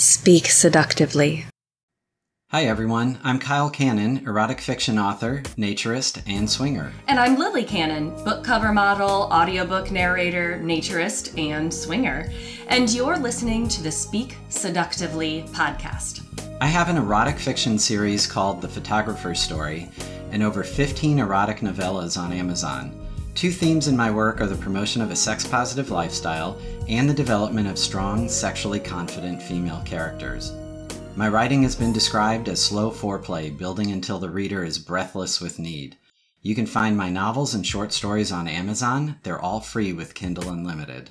Speak seductively. Hi, everyone. I'm Kyle Cannon, erotic fiction author, naturist, and swinger. And I'm Lily Cannon, book cover model, audiobook narrator, naturist, and swinger. And you're listening to the Speak Seductively podcast. I have an erotic fiction series called The Photographer's Story and over 15 erotic novellas on Amazon. Two themes in my work are the promotion of a sex positive lifestyle and the development of strong, sexually confident female characters. My writing has been described as slow foreplay, building until the reader is breathless with need. You can find my novels and short stories on Amazon. They're all free with Kindle Unlimited.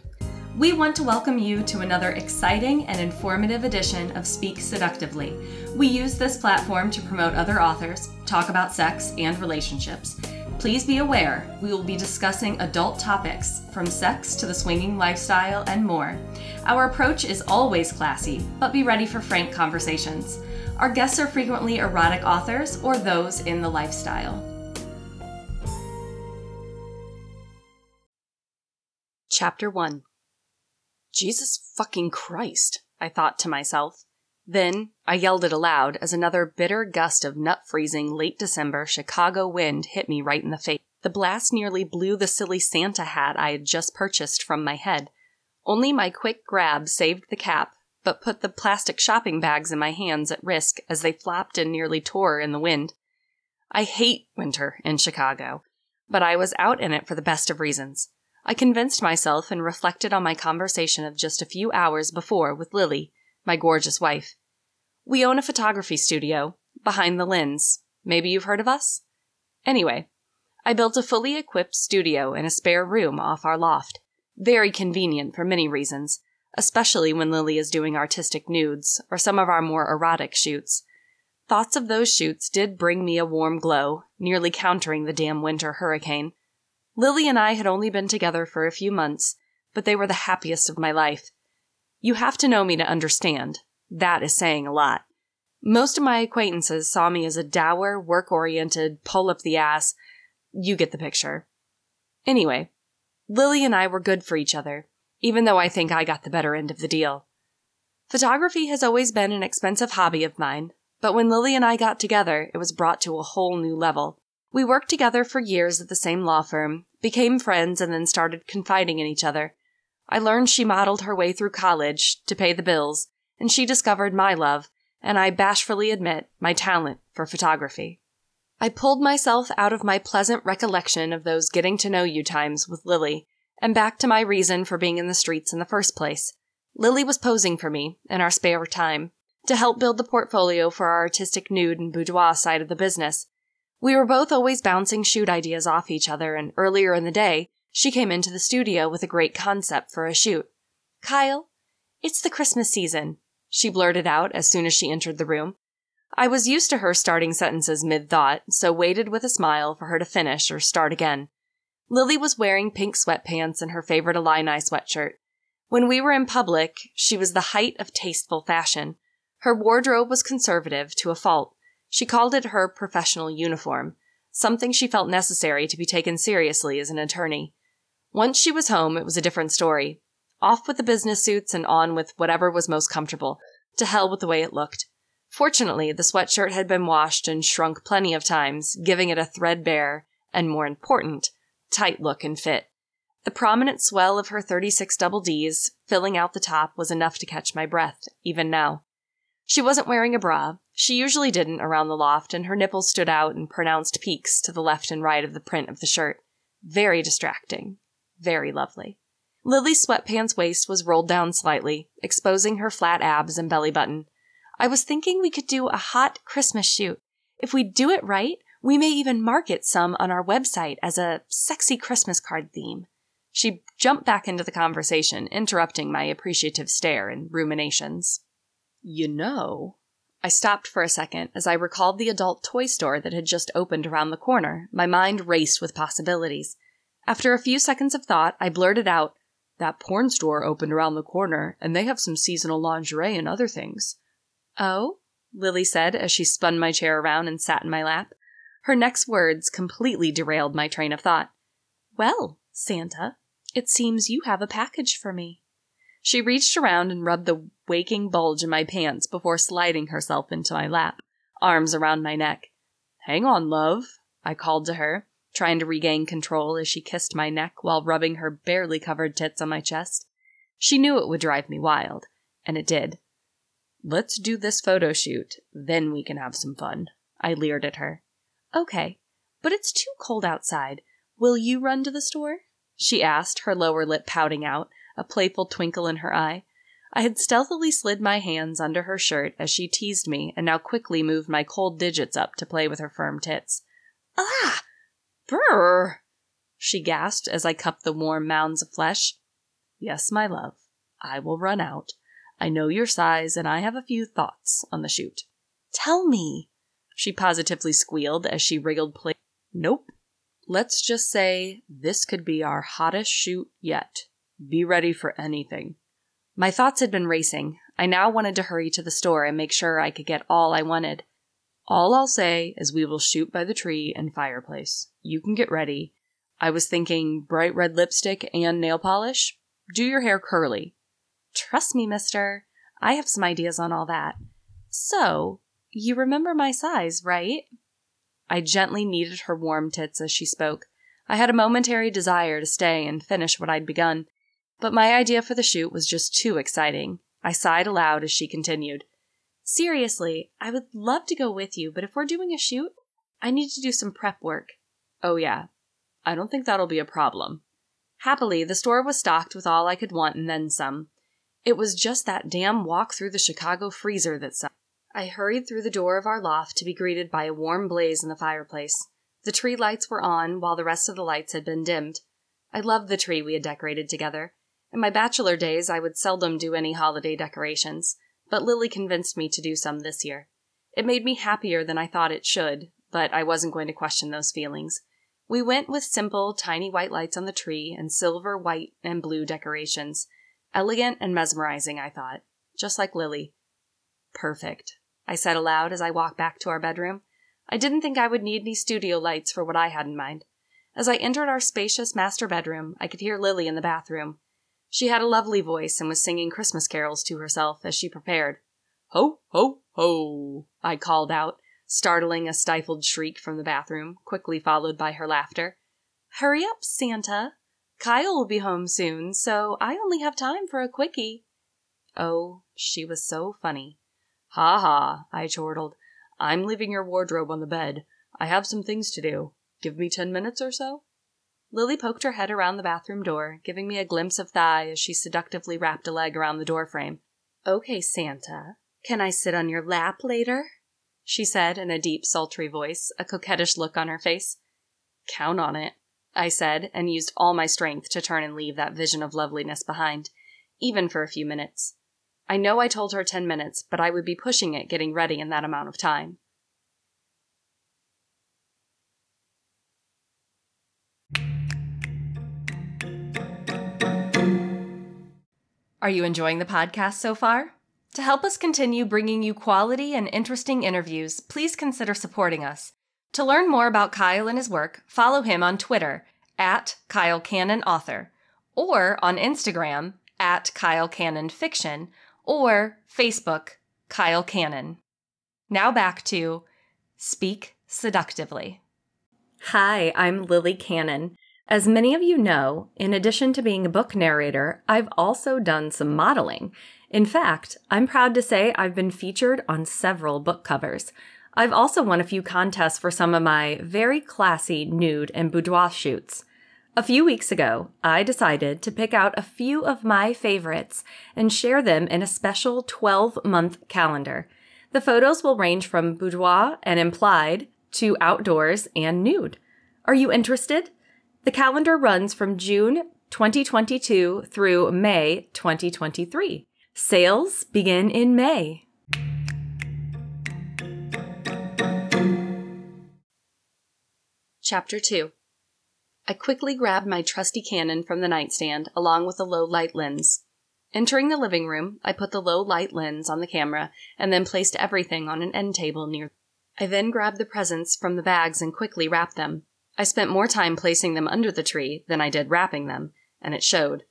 We want to welcome you to another exciting and informative edition of Speak Seductively. We use this platform to promote other authors, talk about sex and relationships, Please be aware, we will be discussing adult topics from sex to the swinging lifestyle and more. Our approach is always classy, but be ready for frank conversations. Our guests are frequently erotic authors or those in the lifestyle. Chapter 1 Jesus fucking Christ, I thought to myself. Then I yelled it aloud as another bitter gust of nut freezing late December Chicago wind hit me right in the face. The blast nearly blew the silly Santa hat I had just purchased from my head. Only my quick grab saved the cap, but put the plastic shopping bags in my hands at risk as they flapped and nearly tore in the wind. I hate winter in Chicago, but I was out in it for the best of reasons. I convinced myself and reflected on my conversation of just a few hours before with Lily, my gorgeous wife. We own a photography studio, behind the lens. Maybe you've heard of us? Anyway, I built a fully equipped studio in a spare room off our loft. Very convenient for many reasons, especially when Lily is doing artistic nudes or some of our more erotic shoots. Thoughts of those shoots did bring me a warm glow, nearly countering the damn winter hurricane. Lily and I had only been together for a few months, but they were the happiest of my life. You have to know me to understand. That is saying a lot. Most of my acquaintances saw me as a dour, work oriented, pull up the ass. You get the picture. Anyway, Lily and I were good for each other, even though I think I got the better end of the deal. Photography has always been an expensive hobby of mine, but when Lily and I got together, it was brought to a whole new level. We worked together for years at the same law firm, became friends, and then started confiding in each other. I learned she modeled her way through college to pay the bills, and she discovered my love, and I bashfully admit my talent for photography. I pulled myself out of my pleasant recollection of those getting to know you times with Lily and back to my reason for being in the streets in the first place. Lily was posing for me in our spare time to help build the portfolio for our artistic nude and boudoir side of the business. We were both always bouncing shoot ideas off each other, and earlier in the day, she came into the studio with a great concept for a shoot. Kyle, it's the Christmas season she blurted out as soon as she entered the room. I was used to her starting sentences mid thought, so waited with a smile for her to finish or start again. Lily was wearing pink sweatpants and her favorite Illini sweatshirt. When we were in public, she was the height of tasteful fashion. Her wardrobe was conservative to a fault. She called it her professional uniform, something she felt necessary to be taken seriously as an attorney. Once she was home, it was a different story. Off with the business suits and on with whatever was most comfortable. To hell with the way it looked. Fortunately, the sweatshirt had been washed and shrunk plenty of times, giving it a threadbare, and more important, tight look and fit. The prominent swell of her 36 double Ds, filling out the top, was enough to catch my breath, even now. She wasn't wearing a bra. She usually didn't around the loft, and her nipples stood out in pronounced peaks to the left and right of the print of the shirt. Very distracting. Very lovely. Lily's sweatpants waist was rolled down slightly, exposing her flat abs and belly button. I was thinking we could do a hot Christmas shoot. If we do it right, we may even market some on our website as a sexy Christmas card theme. She jumped back into the conversation, interrupting my appreciative stare and ruminations. You know, I stopped for a second as I recalled the adult toy store that had just opened around the corner. My mind raced with possibilities. After a few seconds of thought, I blurted out, that porn store opened around the corner, and they have some seasonal lingerie and other things. Oh? Lily said as she spun my chair around and sat in my lap. Her next words completely derailed my train of thought. Well, Santa, it seems you have a package for me. She reached around and rubbed the waking bulge in my pants before sliding herself into my lap, arms around my neck. Hang on, love, I called to her, trying to regain control as she kissed my neck while rubbing her barely covered tits on my chest. She knew it would drive me wild, and it did. Let's do this photo shoot, then we can have some fun. I leered at her. Okay, but it's too cold outside. Will you run to the store? She asked, her lower lip pouting out, a playful twinkle in her eye. I had stealthily slid my hands under her shirt as she teased me and now quickly moved my cold digits up to play with her firm tits. Ah! Brr! She gasped as I cupped the warm mounds of flesh. Yes, my love, I will run out. I know your size and I have a few thoughts on the shoot. Tell me, she positively squealed as she wriggled play. Nope. Let's just say this could be our hottest shoot yet. Be ready for anything. My thoughts had been racing. I now wanted to hurry to the store and make sure I could get all I wanted. All I'll say is we will shoot by the tree and fireplace. You can get ready. I was thinking bright red lipstick and nail polish. Do your hair curly. Trust me, mister. I have some ideas on all that. So, you remember my size, right? I gently kneaded her warm tits as she spoke. I had a momentary desire to stay and finish what I'd begun, but my idea for the shoot was just too exciting. I sighed aloud as she continued. Seriously, I would love to go with you, but if we're doing a shoot, I need to do some prep work. Oh, yeah. I don't think that'll be a problem. Happily, the store was stocked with all I could want and then some. It was just that damn walk through the Chicago freezer that sucked. I hurried through the door of our loft to be greeted by a warm blaze in the fireplace. The tree lights were on while the rest of the lights had been dimmed. I loved the tree we had decorated together. In my bachelor days, I would seldom do any holiday decorations, but Lily convinced me to do some this year. It made me happier than I thought it should, but I wasn't going to question those feelings. We went with simple, tiny white lights on the tree and silver, white, and blue decorations. Elegant and mesmerizing, I thought. Just like Lily. Perfect, I said aloud as I walked back to our bedroom. I didn't think I would need any studio lights for what I had in mind. As I entered our spacious master bedroom, I could hear Lily in the bathroom. She had a lovely voice and was singing Christmas carols to herself as she prepared. Ho, ho, ho, I called out, startling a stifled shriek from the bathroom, quickly followed by her laughter. Hurry up, Santa. Kyle will be home soon, so I only have time for a quickie. Oh, she was so funny. Ha ha, I chortled. I'm leaving your wardrobe on the bed. I have some things to do. Give me ten minutes or so? Lily poked her head around the bathroom door, giving me a glimpse of thigh as she seductively wrapped a leg around the doorframe. Okay, Santa. Can I sit on your lap later? She said in a deep, sultry voice, a coquettish look on her face. Count on it, I said, and used all my strength to turn and leave that vision of loveliness behind, even for a few minutes. I know I told her ten minutes, but I would be pushing it getting ready in that amount of time. Are you enjoying the podcast so far? To help us continue bringing you quality and interesting interviews, please consider supporting us. To learn more about Kyle and his work, follow him on Twitter at Kyle Cannon Author or on Instagram at Kyle Cannon Fiction or Facebook, Kyle Cannon. Now back to Speak Seductively. Hi, I'm Lily Cannon. As many of you know, in addition to being a book narrator, I've also done some modeling. In fact, I'm proud to say I've been featured on several book covers. I've also won a few contests for some of my very classy nude and boudoir shoots. A few weeks ago, I decided to pick out a few of my favorites and share them in a special 12 month calendar. The photos will range from boudoir and implied to outdoors and nude. Are you interested? The calendar runs from June 2022 through May 2023. Sales begin in May. Chapter 2 I quickly grabbed my trusty Canon from the nightstand, along with a low light lens. Entering the living room, I put the low light lens on the camera and then placed everything on an end table near. I then grabbed the presents from the bags and quickly wrapped them. I spent more time placing them under the tree than I did wrapping them, and it showed.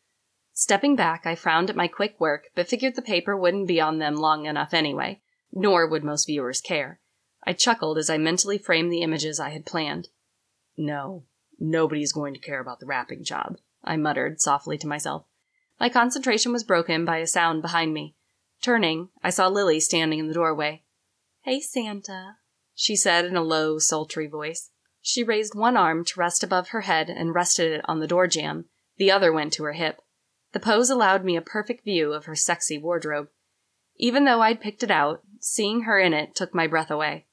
Stepping back, I frowned at my quick work, but figured the paper wouldn't be on them long enough anyway, nor would most viewers care. I chuckled as I mentally framed the images I had planned. No, nobody's going to care about the wrapping job, I muttered softly to myself. My concentration was broken by a sound behind me. Turning, I saw Lily standing in the doorway. Hey, Santa, she said in a low, sultry voice. She raised one arm to rest above her head and rested it on the door jamb. The other went to her hip. The pose allowed me a perfect view of her sexy wardrobe. Even though I'd picked it out, seeing her in it took my breath away.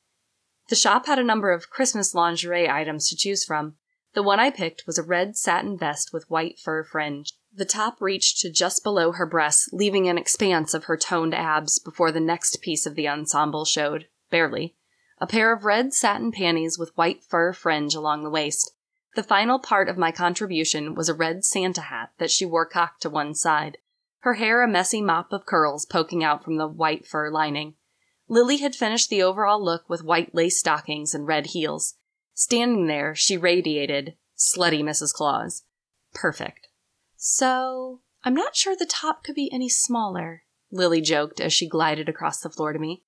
The shop had a number of Christmas lingerie items to choose from. The one I picked was a red satin vest with white fur fringe. The top reached to just below her breasts, leaving an expanse of her toned abs before the next piece of the ensemble showed, barely. A pair of red satin panties with white fur fringe along the waist. The final part of my contribution was a red Santa hat that she wore cocked to one side, her hair a messy mop of curls poking out from the white fur lining. Lily had finished the overall look with white lace stockings and red heels. Standing there, she radiated slutty Mrs. Claus. Perfect. So, I'm not sure the top could be any smaller, Lily joked as she glided across the floor to me.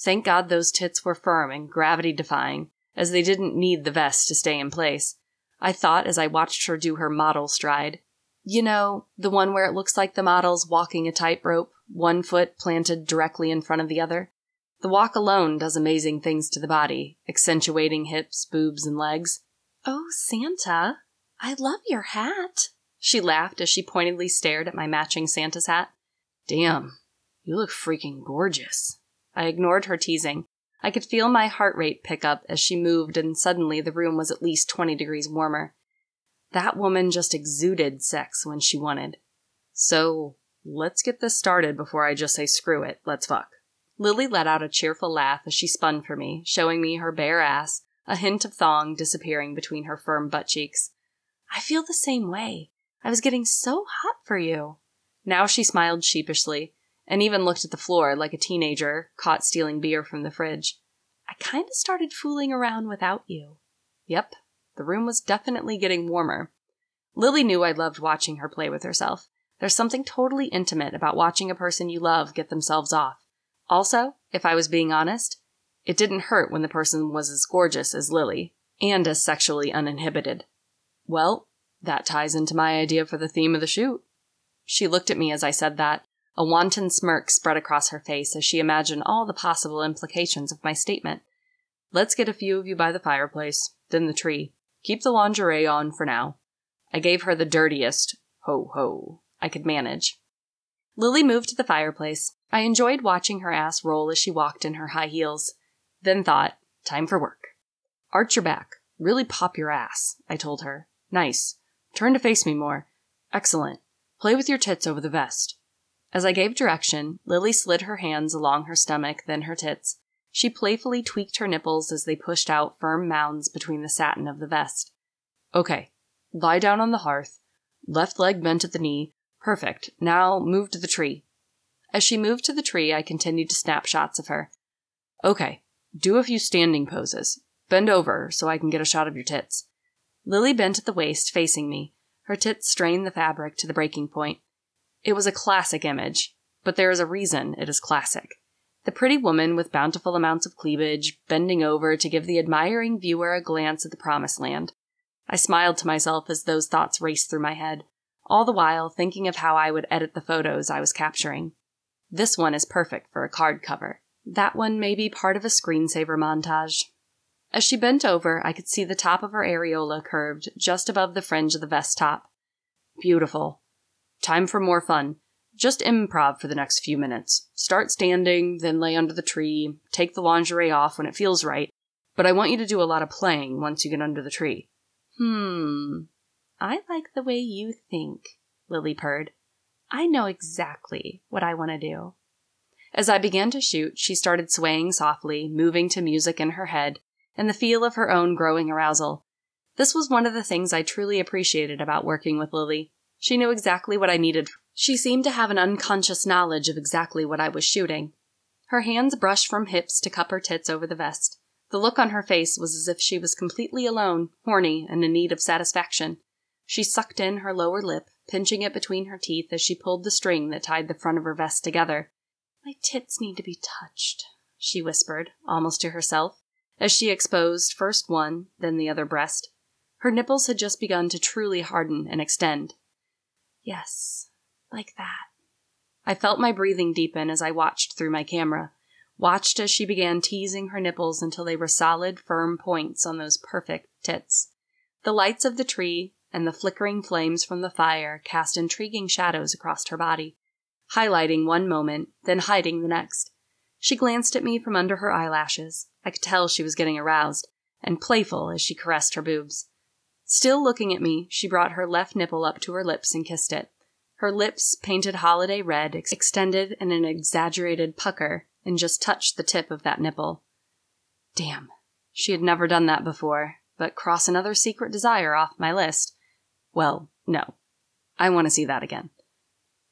Thank God those tits were firm and gravity defying, as they didn't need the vest to stay in place. I thought as I watched her do her model stride. You know, the one where it looks like the model's walking a tightrope, one foot planted directly in front of the other. The walk alone does amazing things to the body, accentuating hips, boobs, and legs. Oh, Santa, I love your hat. She laughed as she pointedly stared at my matching Santa's hat. Damn, you look freaking gorgeous. I ignored her teasing. I could feel my heart rate pick up as she moved, and suddenly the room was at least 20 degrees warmer. That woman just exuded sex when she wanted. So, let's get this started before I just say screw it, let's fuck. Lily let out a cheerful laugh as she spun for me, showing me her bare ass, a hint of thong disappearing between her firm butt cheeks. I feel the same way. I was getting so hot for you. Now she smiled sheepishly, and even looked at the floor like a teenager caught stealing beer from the fridge. I kind of started fooling around without you. Yep, the room was definitely getting warmer. Lily knew I loved watching her play with herself. There's something totally intimate about watching a person you love get themselves off. Also, if I was being honest, it didn't hurt when the person was as gorgeous as Lily, and as sexually uninhibited. Well, that ties into my idea for the theme of the shoot. She looked at me as I said that. A wanton smirk spread across her face as she imagined all the possible implications of my statement. Let's get a few of you by the fireplace, then the tree. Keep the lingerie on for now. I gave her the dirtiest ho ho I could manage. Lily moved to the fireplace. I enjoyed watching her ass roll as she walked in her high heels. Then thought, time for work. Arch your back. Really pop your ass, I told her. Nice. Turn to face me more. Excellent. Play with your tits over the vest. As I gave direction, Lily slid her hands along her stomach, then her tits. She playfully tweaked her nipples as they pushed out firm mounds between the satin of the vest. Okay, lie down on the hearth. Left leg bent at the knee, Perfect. Now move to the tree. As she moved to the tree, I continued to snap shots of her. Okay, do a few standing poses. Bend over so I can get a shot of your tits. Lily bent at the waist, facing me. Her tits strained the fabric to the breaking point. It was a classic image, but there is a reason it is classic. The pretty woman with bountiful amounts of cleavage, bending over to give the admiring viewer a glance at the promised land. I smiled to myself as those thoughts raced through my head all the while thinking of how I would edit the photos I was capturing. This one is perfect for a card cover. That one may be part of a screensaver montage. As she bent over, I could see the top of her areola curved just above the fringe of the vest top. Beautiful. Time for more fun. Just improv for the next few minutes. Start standing, then lay under the tree, take the lingerie off when it feels right, but I want you to do a lot of playing once you get under the tree. Hmm, I like the way you think, Lily purred. I know exactly what I want to do. As I began to shoot, she started swaying softly, moving to music in her head, and the feel of her own growing arousal. This was one of the things I truly appreciated about working with Lily. She knew exactly what I needed. She seemed to have an unconscious knowledge of exactly what I was shooting. Her hands brushed from hips to cup her tits over the vest. The look on her face was as if she was completely alone, horny, and in need of satisfaction. She sucked in her lower lip, pinching it between her teeth as she pulled the string that tied the front of her vest together. My tits need to be touched, she whispered, almost to herself, as she exposed first one, then the other breast. Her nipples had just begun to truly harden and extend. Yes, like that. I felt my breathing deepen as I watched through my camera, watched as she began teasing her nipples until they were solid, firm points on those perfect tits. The lights of the tree and the flickering flames from the fire cast intriguing shadows across her body, highlighting one moment, then hiding the next. She glanced at me from under her eyelashes. I could tell she was getting aroused and playful as she caressed her boobs. Still looking at me, she brought her left nipple up to her lips and kissed it. Her lips, painted holiday red, ex- extended in an exaggerated pucker and just touched the tip of that nipple. Damn, she had never done that before, but cross another secret desire off my list. Well, no. I want to see that again.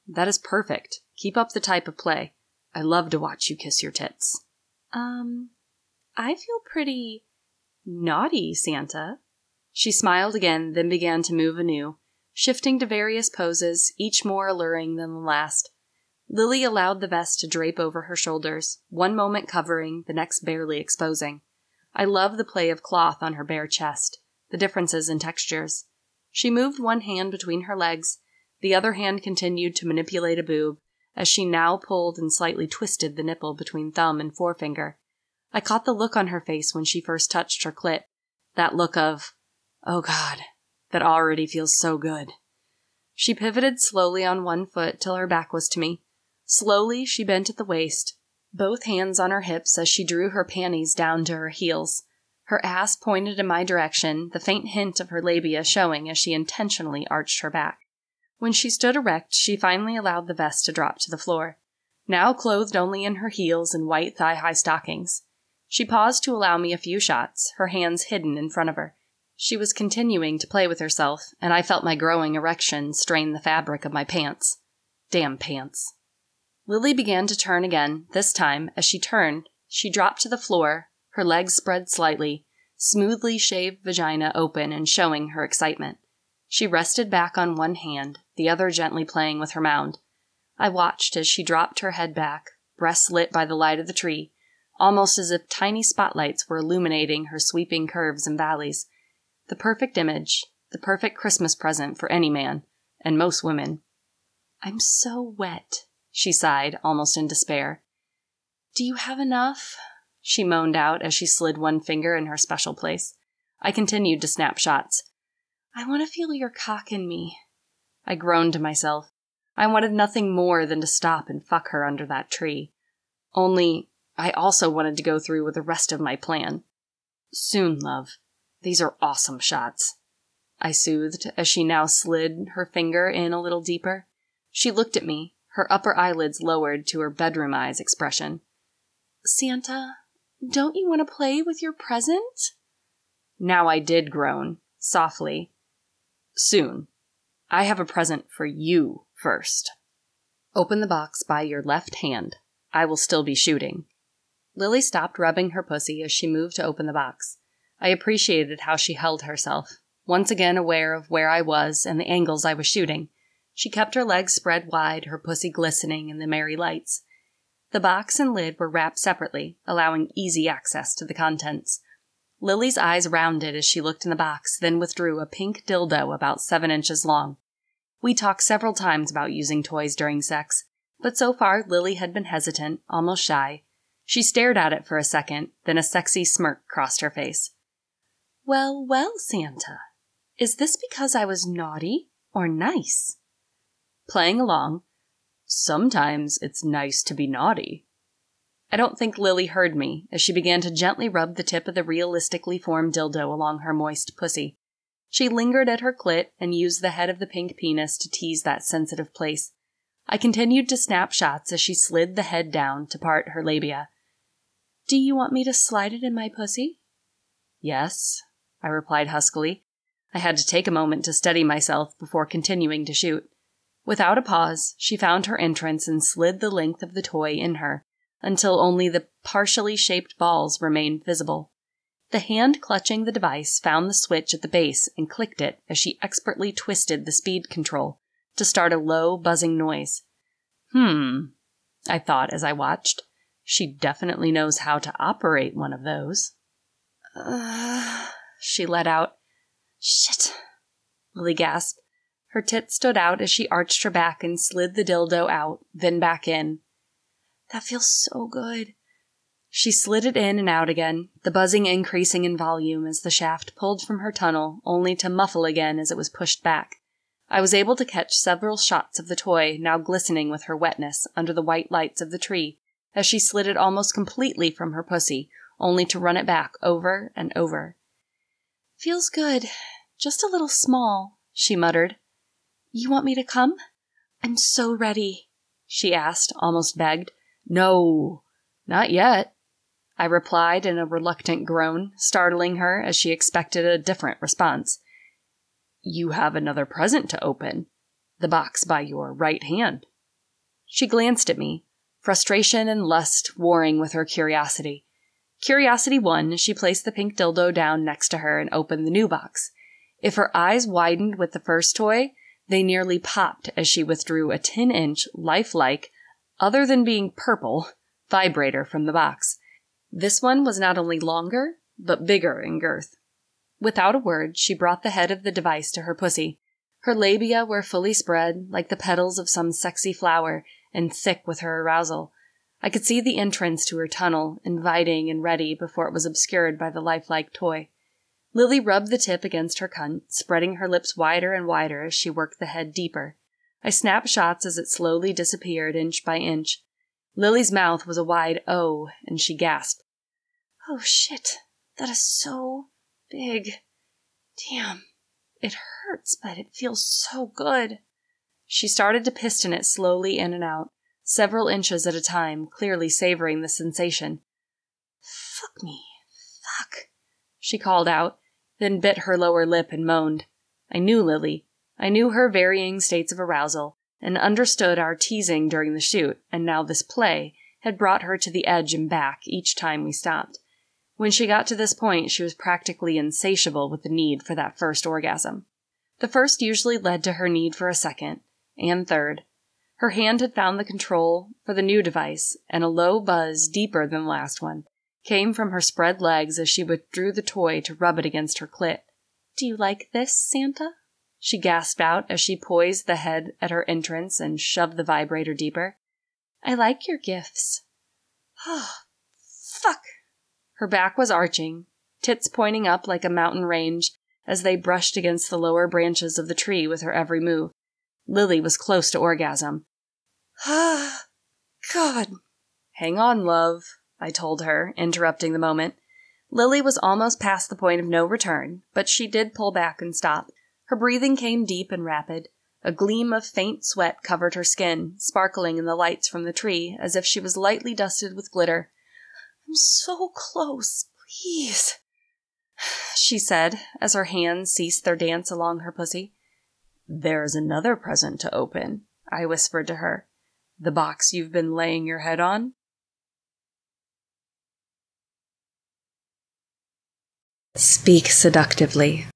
That is perfect. Keep up the type of play. I love to watch you kiss your tits. Um, I feel pretty naughty, Santa. She smiled again, then began to move anew, shifting to various poses, each more alluring than the last. Lily allowed the vest to drape over her shoulders, one moment covering, the next barely exposing. I love the play of cloth on her bare chest, the differences in textures. She moved one hand between her legs, the other hand continued to manipulate a boob, as she now pulled and slightly twisted the nipple between thumb and forefinger. I caught the look on her face when she first touched her clit, that look of, oh God, that already feels so good. She pivoted slowly on one foot till her back was to me. Slowly, she bent at the waist, both hands on her hips as she drew her panties down to her heels. Her ass pointed in my direction, the faint hint of her labia showing as she intentionally arched her back. When she stood erect, she finally allowed the vest to drop to the floor, now clothed only in her heels and white thigh high stockings. She paused to allow me a few shots, her hands hidden in front of her. She was continuing to play with herself, and I felt my growing erection strain the fabric of my pants. Damn pants. Lily began to turn again, this time, as she turned, she dropped to the floor, her legs spread slightly, smoothly shaved vagina open and showing her excitement. She rested back on one hand, the other gently playing with her mound. I watched as she dropped her head back, breasts lit by the light of the tree, almost as if tiny spotlights were illuminating her sweeping curves and valleys. The perfect image, the perfect Christmas present for any man, and most women. I'm so wet, she sighed, almost in despair. Do you have enough? she moaned out as she slid one finger in her special place. I continued to snap shots. I want to feel your cock in me. I groaned to myself. I wanted nothing more than to stop and fuck her under that tree. Only, I also wanted to go through with the rest of my plan. Soon, love. These are awesome shots. I soothed as she now slid her finger in a little deeper. She looked at me, her upper eyelids lowered to her bedroom eyes expression. Santa, don't you want to play with your present? Now I did groan, softly. Soon. I have a present for you first. Open the box by your left hand. I will still be shooting. Lily stopped rubbing her pussy as she moved to open the box. I appreciated how she held herself, once again aware of where I was and the angles I was shooting. She kept her legs spread wide, her pussy glistening in the merry lights. The box and lid were wrapped separately, allowing easy access to the contents. Lily's eyes rounded as she looked in the box, then withdrew a pink dildo about seven inches long. We talked several times about using toys during sex, but so far Lily had been hesitant, almost shy. She stared at it for a second, then a sexy smirk crossed her face. Well, well, Santa. Is this because I was naughty or nice? Playing along, Sometimes it's nice to be naughty. I don't think Lily heard me as she began to gently rub the tip of the realistically formed dildo along her moist pussy. She lingered at her clit and used the head of the pink penis to tease that sensitive place. I continued to snap shots as she slid the head down to part her labia. Do you want me to slide it in my pussy? Yes, I replied huskily. I had to take a moment to steady myself before continuing to shoot. Without a pause, she found her entrance and slid the length of the toy in her until only the partially shaped balls remained visible. The hand clutching the device found the switch at the base and clicked it as she expertly twisted the speed control to start a low, buzzing noise. Hmm, I thought as I watched. She definitely knows how to operate one of those. Uh, she let out. Shit. Lily gasped. Her tits stood out as she arched her back and slid the dildo out, then back in. That feels so good. She slid it in and out again, the buzzing increasing in volume as the shaft pulled from her tunnel, only to muffle again as it was pushed back. I was able to catch several shots of the toy, now glistening with her wetness, under the white lights of the tree, as she slid it almost completely from her pussy, only to run it back over and over. Feels good. Just a little small, she muttered. You want me to come? I'm so ready, she asked, almost begged. No, not yet, I replied in a reluctant groan, startling her as she expected a different response. You have another present to open. The box by your right hand. She glanced at me, frustration and lust warring with her curiosity. Curiosity won she placed the pink dildo down next to her and opened the new box. If her eyes widened with the first toy, they nearly popped as she withdrew a 10 inch, lifelike, other than being purple, vibrator from the box. This one was not only longer, but bigger in girth. Without a word, she brought the head of the device to her pussy. Her labia were fully spread, like the petals of some sexy flower, and thick with her arousal. I could see the entrance to her tunnel, inviting and ready before it was obscured by the lifelike toy. Lily rubbed the tip against her cunt, spreading her lips wider and wider as she worked the head deeper. I snapped shots as it slowly disappeared inch by inch. Lily's mouth was a wide O, and she gasped. Oh shit, that is so big. Damn, it hurts, but it feels so good. She started to piston it slowly in and out, several inches at a time, clearly savoring the sensation. Fuck me, fuck, she called out, then bit her lower lip and moaned. I knew Lily. I knew her varying states of arousal, and understood our teasing during the shoot, and now this play had brought her to the edge and back each time we stopped. When she got to this point, she was practically insatiable with the need for that first orgasm. The first usually led to her need for a second, and third. Her hand had found the control for the new device, and a low buzz, deeper than the last one, came from her spread legs as she withdrew the toy to rub it against her clit. Do you like this, Santa? she gasped out as she poised the head at her entrance and shoved the vibrator deeper. I like your gifts. Oh, fuck. Her back was arching, tits pointing up like a mountain range as they brushed against the lower branches of the tree with her every move. Lily was close to orgasm. Ah, God. Hang on, love, I told her, interrupting the moment. Lily was almost past the point of no return, but she did pull back and stop. Her breathing came deep and rapid. A gleam of faint sweat covered her skin, sparkling in the lights from the tree as if she was lightly dusted with glitter. I'm so close, please, she said as her hands ceased their dance along her pussy. There's another present to open, I whispered to her. The box you've been laying your head on? Speak seductively.